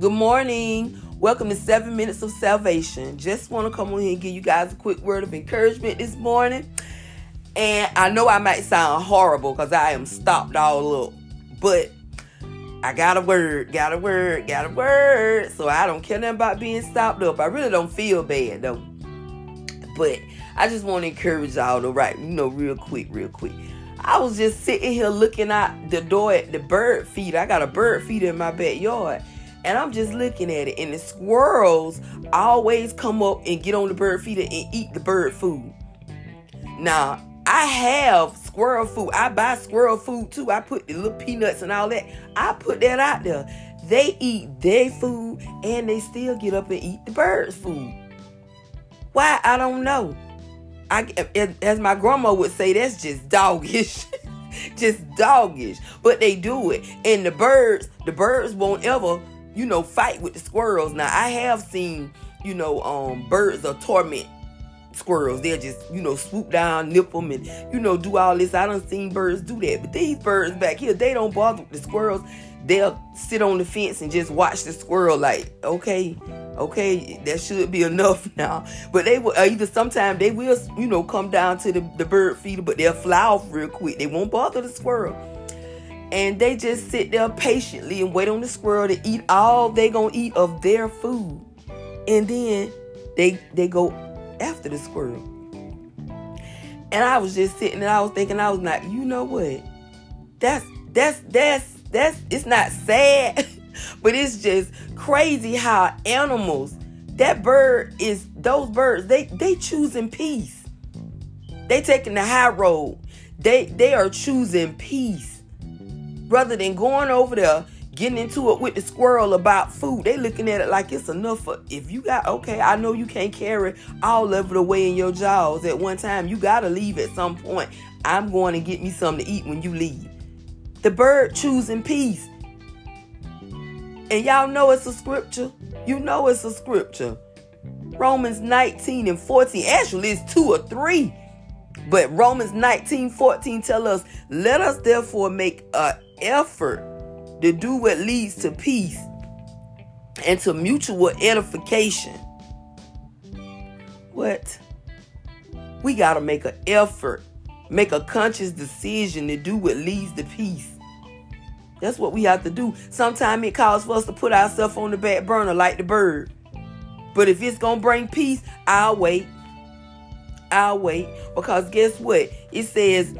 Good morning. Welcome to Seven Minutes of Salvation. Just want to come on here and give you guys a quick word of encouragement this morning. And I know I might sound horrible because I am stopped all up, but I got a word, got a word, got a word. So I don't care nothing about being stopped up. I really don't feel bad though. But I just want to encourage y'all to write, you know, real quick, real quick. I was just sitting here looking out the door at the bird feeder. I got a bird feeder in my backyard. And I'm just looking at it, and the squirrels always come up and get on the bird feeder and eat the bird food. Now, I have squirrel food. I buy squirrel food too. I put the little peanuts and all that. I put that out there. They eat their food and they still get up and eat the bird's food. Why? I don't know. I, as my grandma would say, that's just doggish. just doggish. But they do it. And the birds, the birds won't ever you know, fight with the squirrels. Now I have seen, you know, um, birds of torment squirrels. They'll just, you know, swoop down, nip them, and you know, do all this. I don't seen birds do that, but these birds back here, they don't bother with the squirrels. They'll sit on the fence and just watch the squirrel. Like, okay, okay, that should be enough now. But they will either sometimes they will, you know, come down to the, the bird feeder, but they'll fly off real quick. They won't bother the squirrel and they just sit there patiently and wait on the squirrel to eat all they gonna eat of their food. And then they they go after the squirrel and i was just sitting and i was thinking i was like you know what? That's that's that's that's it's not sad but it's just crazy how animals that bird is those birds they they choosing peace. They taking the high road. They they are choosing peace rather than going over there getting into it with the squirrel about food. They looking at it like it's enough for if you got okay, I know you can't carry all of it away in your jaws at one time. You gotta leave at some point. I'm going to get me something to eat when you leave. The bird choosing peace. And y'all know it's a scripture. You know it's a scripture. Romans 19 and 14. Actually, it's two or three. But Romans 19, 14 tell us, let us therefore make a effort to do what leads to peace and to mutual edification. What? We got to make an effort, make a conscious decision to do what leads to peace. That's what we have to do. Sometimes it calls for us to put ourselves on the back burner like the bird. But if it's going to bring peace, I'll wait. I'll wait. Because guess what? It says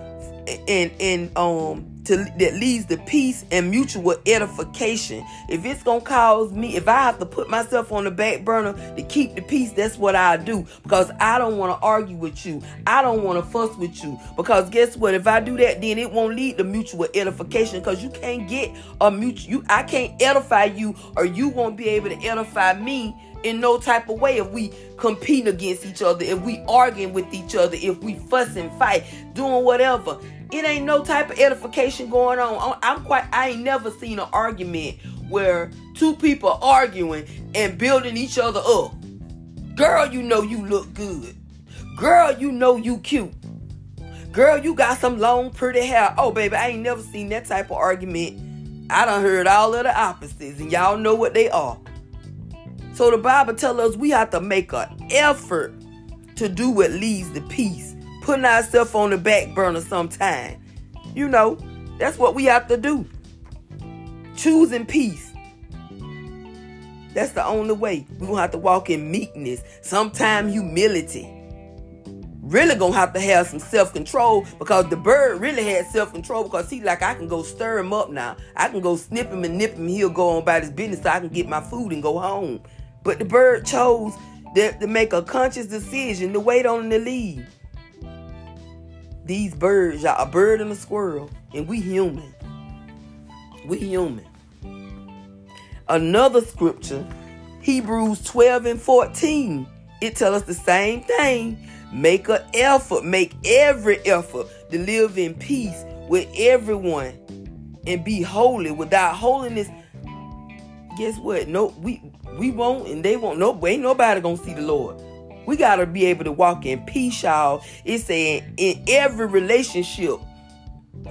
in in um to that leads to peace and mutual edification. If it's gonna cause me, if I have to put myself on the back burner to keep the peace, that's what I do because I don't want to argue with you. I don't want to fuss with you because guess what? If I do that, then it won't lead to mutual edification because you can't get a mutual. You, I can't edify you, or you won't be able to edify me in no type of way if we compete against each other, if we arguing with each other, if we fuss and fight, doing whatever. It ain't no type of edification going on. I'm quite I ain't never seen an argument where two people arguing and building each other up. Girl, you know you look good. Girl, you know you cute. Girl, you got some long, pretty hair. Oh, baby, I ain't never seen that type of argument. I done heard all of the opposites, and y'all know what they are. So the Bible tells us we have to make an effort to do what leads to peace putting ourselves on the back burner sometime. You know, that's what we have to do. Choosing peace. That's the only way. We're gonna have to walk in meekness, sometime humility. Really gonna have to have some self-control because the bird really had self-control because he like I can go stir him up now. I can go snip him and nip him. He'll go on about his business so I can get my food and go home. But the bird chose to, to make a conscious decision to wait on to leave these birds, y'all, a bird and a squirrel, and we human. We human. Another scripture, Hebrews 12 and 14, it tells us the same thing. Make an effort, make every effort to live in peace with everyone and be holy. Without holiness, guess what? No, we we won't, and they won't. No, ain't nobody gonna see the Lord. We got to be able to walk in peace, y'all. It's saying in every relationship,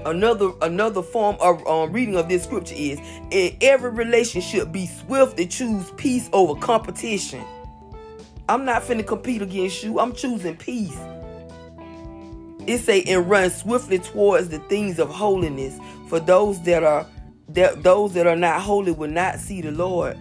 another another form of um, reading of this scripture is in every relationship be swift to choose peace over competition. I'm not finna compete against you. I'm choosing peace. It say and run swiftly towards the things of holiness. For those that are that those that are not holy will not see the lord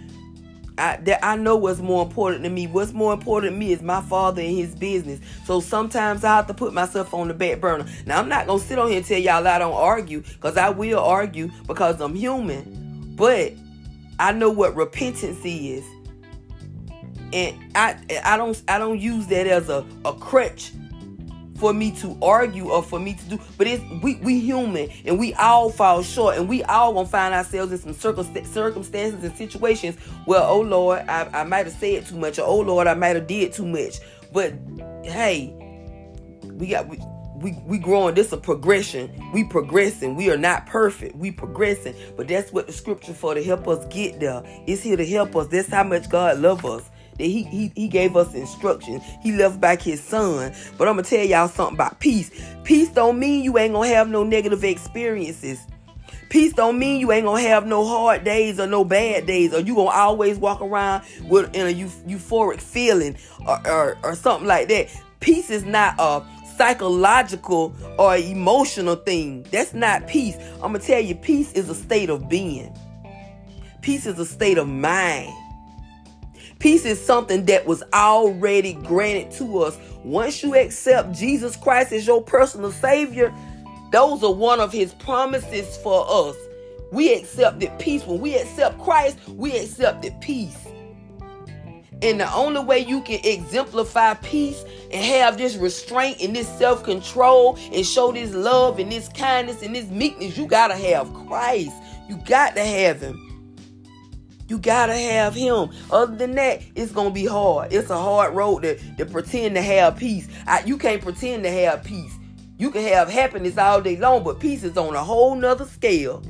I, that I know what's more important to me. What's more important to me is my father and his business. So sometimes I have to put myself on the back burner. Now I'm not gonna sit on here and tell y'all I don't argue, because I will argue because I'm human. But I know what repentance is. And I I don't I don't use that as a, a crutch for me to argue or for me to do but it's we we human and we all fall short and we all gonna find ourselves in some circumstances and situations where oh lord i, I might have said too much or oh lord i might have did too much. But hey we got we we, we growing. This a progression. We progressing. We are not perfect. We progressing. But that's what the scripture for to help us get there. It's here to help us. That's how much god love us that he, he he gave us instructions. He left back his son. But I'm gonna tell y'all something about peace. Peace don't mean you ain't gonna have no negative experiences. Peace don't mean you ain't gonna have no hard days or no bad days, or you gonna always walk around with in a euphoric feeling or, or, or something like that. Peace is not a psychological or emotional thing. That's not peace. I'm gonna tell you, peace is a state of being. Peace is a state of mind. Peace is something that was already granted to us. Once you accept Jesus Christ as your personal Savior, those are one of His promises for us. We accepted peace. When we accept Christ, we accepted peace. And the only way you can exemplify peace and have this restraint and this self control and show this love and this kindness and this meekness, you got to have Christ. You got to have Him. You gotta have him. Other than that, it's gonna be hard. It's a hard road to, to pretend to have peace. I, you can't pretend to have peace. You can have happiness all day long, but peace is on a whole nother scale.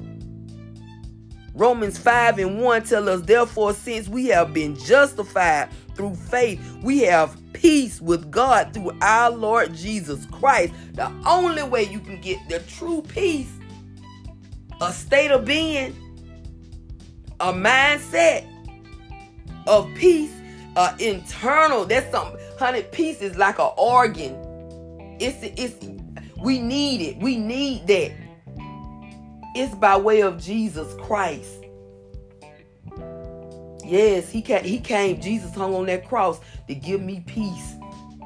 Romans 5 and 1 tell us, therefore, since we have been justified through faith, we have peace with God through our Lord Jesus Christ. The only way you can get the true peace, a state of being, a mindset of peace, uh, internal. That's something, honey. Peace is like an organ. It's it's we need it. We need that. It's by way of Jesus Christ. Yes, he came, he came. Jesus hung on that cross to give me peace.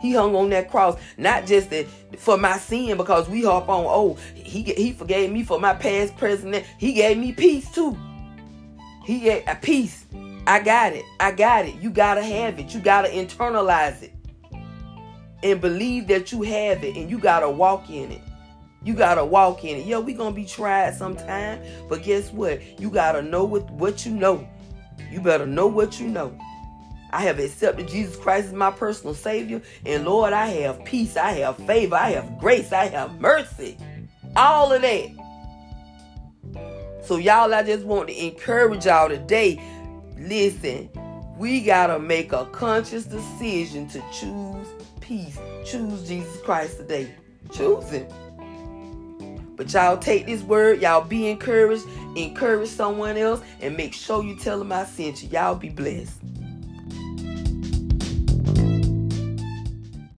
He hung on that cross, not just that for my sin, because we hop on. Oh, he he forgave me for my past, present. He gave me peace too. He get a peace. I got it. I got it. You gotta have it. You gotta internalize it. And believe that you have it and you gotta walk in it. You gotta walk in it. Yo, we gonna be tried sometime. But guess what? You gotta know what, what you know. You better know what you know. I have accepted Jesus Christ as my personal Savior. And Lord, I have peace. I have favor. I have grace. I have mercy. All of that. So, y'all, I just want to encourage y'all today. Listen, we got to make a conscious decision to choose peace. Choose Jesus Christ today. Choose Him. But y'all take this word, y'all be encouraged, encourage someone else, and make sure you tell them I sent you. Y'all be blessed.